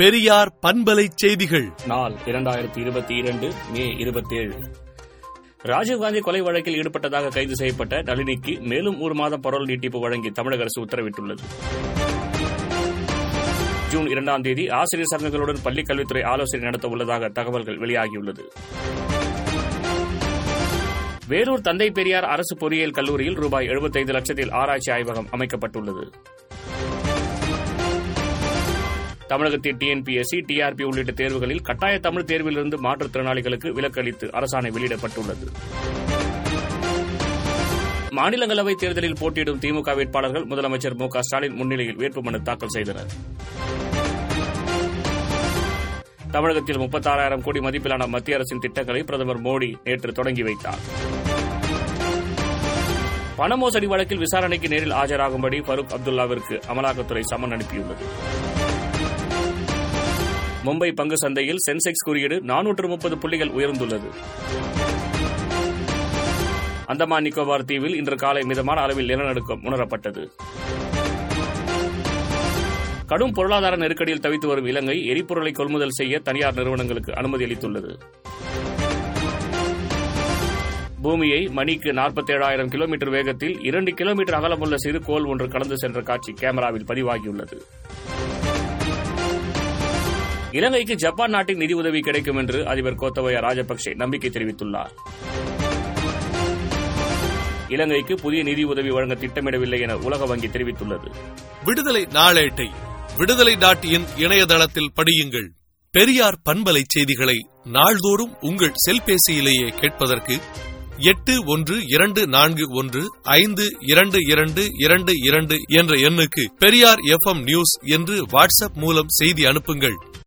பெரியார் பண்பலை செய்திகள். நாள் இரண்டாயிரத்தி இருபத்தி இரண்டு மே இருபத்தி ஏழு ராஜீவ்காந்தி கொலை வழக்கில் ஈடுபட்டதாக கைது செய்யப்பட்ட நளினிக்கு மேலும் ஒரு மாதம் பரோல் நீட்டிப்பு வழங்கி தமிழக அரசு உத்தரவிட்டுள்ளது. ஜூன் இரண்டாம் தேதி ஆசிரியர் சங்கங்களுடன் பள்ளிக் கல்வித்துறை ஆலோசனை நடத்த உள்ளதாக தகவல்கள் வெளியாகியுள்ளது. வேலூர் தந்தை பெரியார் அரசு பொறியியல் கல்லூரியில் ரூபாய் 75 லட்சத்தில் ஆராய்ச்சி ஆய்வகம் அமைக்கப்பட்டுள்ளது. தமிழகத்தின் டிஎன்பிஎஸ்சி டிஆர்பி உள்ளிட்ட தேர்வுகளில் கட்டாய தமிழ் தேர்விலிருந்து மாற்றுத்திறனாளிகளுக்கு விலக்கு அளித்து அரசாணை வெளியிடப்பட்டுள்ளது. மாநிலங்களவை தேர்தலில் போட்டியிடும் திமுக வேட்பாளர்கள் முதலமைச்சர் மு க ஸ்டாலின் முன்னிலையில் வேட்புமனு தாக்கல் செய்தனர். தமிழகத்தில் முப்பத்தாறாயிரம் கோடி மதிப்பிலான மத்திய அரசின் திட்டங்களை பிரதமர் மோடி நேற்று தொடங்கி வைத்தார். பண மோசடி வழக்கில் விசாரணைக்கு நேரில் ஆஜராகும்படி ஃபருக் அப்துல்லாவிற்கு அமலாக்கத்துறை சம்மன் அனுப்பியுள்ளது. மும்பை பங்கு சந்தையில் சென்செக்ஸ் குறியீடு நானூற்று முப்பது புள்ளிகள் உயர்ந்துள்ளது. அந்தமான் நிக்கோபார் தீவில் இன்று காலை மிதமான அளவில் நிலநடுக்கம் உணரப்பட்டது. கடும் பொருளாதார நெருக்கடியில் தவித்து வரும் இலங்கை எரிபொருளை கொள்முதல் செய்ய தனியார் நிறுவனங்களுக்கு அனுமதி அளித்துள்ளது. பூமியை மணிக்கு நாற்பத்தேழாயிரம் கிலோமீட்டர் வேகத்தில் இரண்டு கிலோமீட்டர் அகலமுள்ள சிறு கோல் ஒன்று கடந்து சென்ற காட்சி கேமராவில் பதிவாகியுள்ளது. இலங்கைக்கு ஜப்பான் நாட்டின் நிதி உதவி கிடைக்கும் என்று அதிபர் கோத்தபய ராஜபக்சே நம்பிக்கை தெரிவித்துள்ளார். இலங்கைக்கு புதிய நிதி உதவி வழங்க திட்டமிடவில்லை என உலக வங்கி தெரிவித்துள்ளது. விடுதலை நாளேட்டை விடுதலை டாட் இன் இணையதளத்தில் படியுங்கள். பெரியார் பண்பலை செய்திகளை நாள்தோறும் உங்கள் செல்பேசியிலேயே கேட்பதற்கு எட்டு ஒன்று இரண்டு நான்கு ஒன்று ஐந்து இரண்டு இரண்டு இரண்டு இரண்டு என்ற எண்ணுக்கு பெரியார் எஃப் நியூஸ் என்று வாட்ஸ்அப் மூலம் செய்தி அனுப்புங்கள்.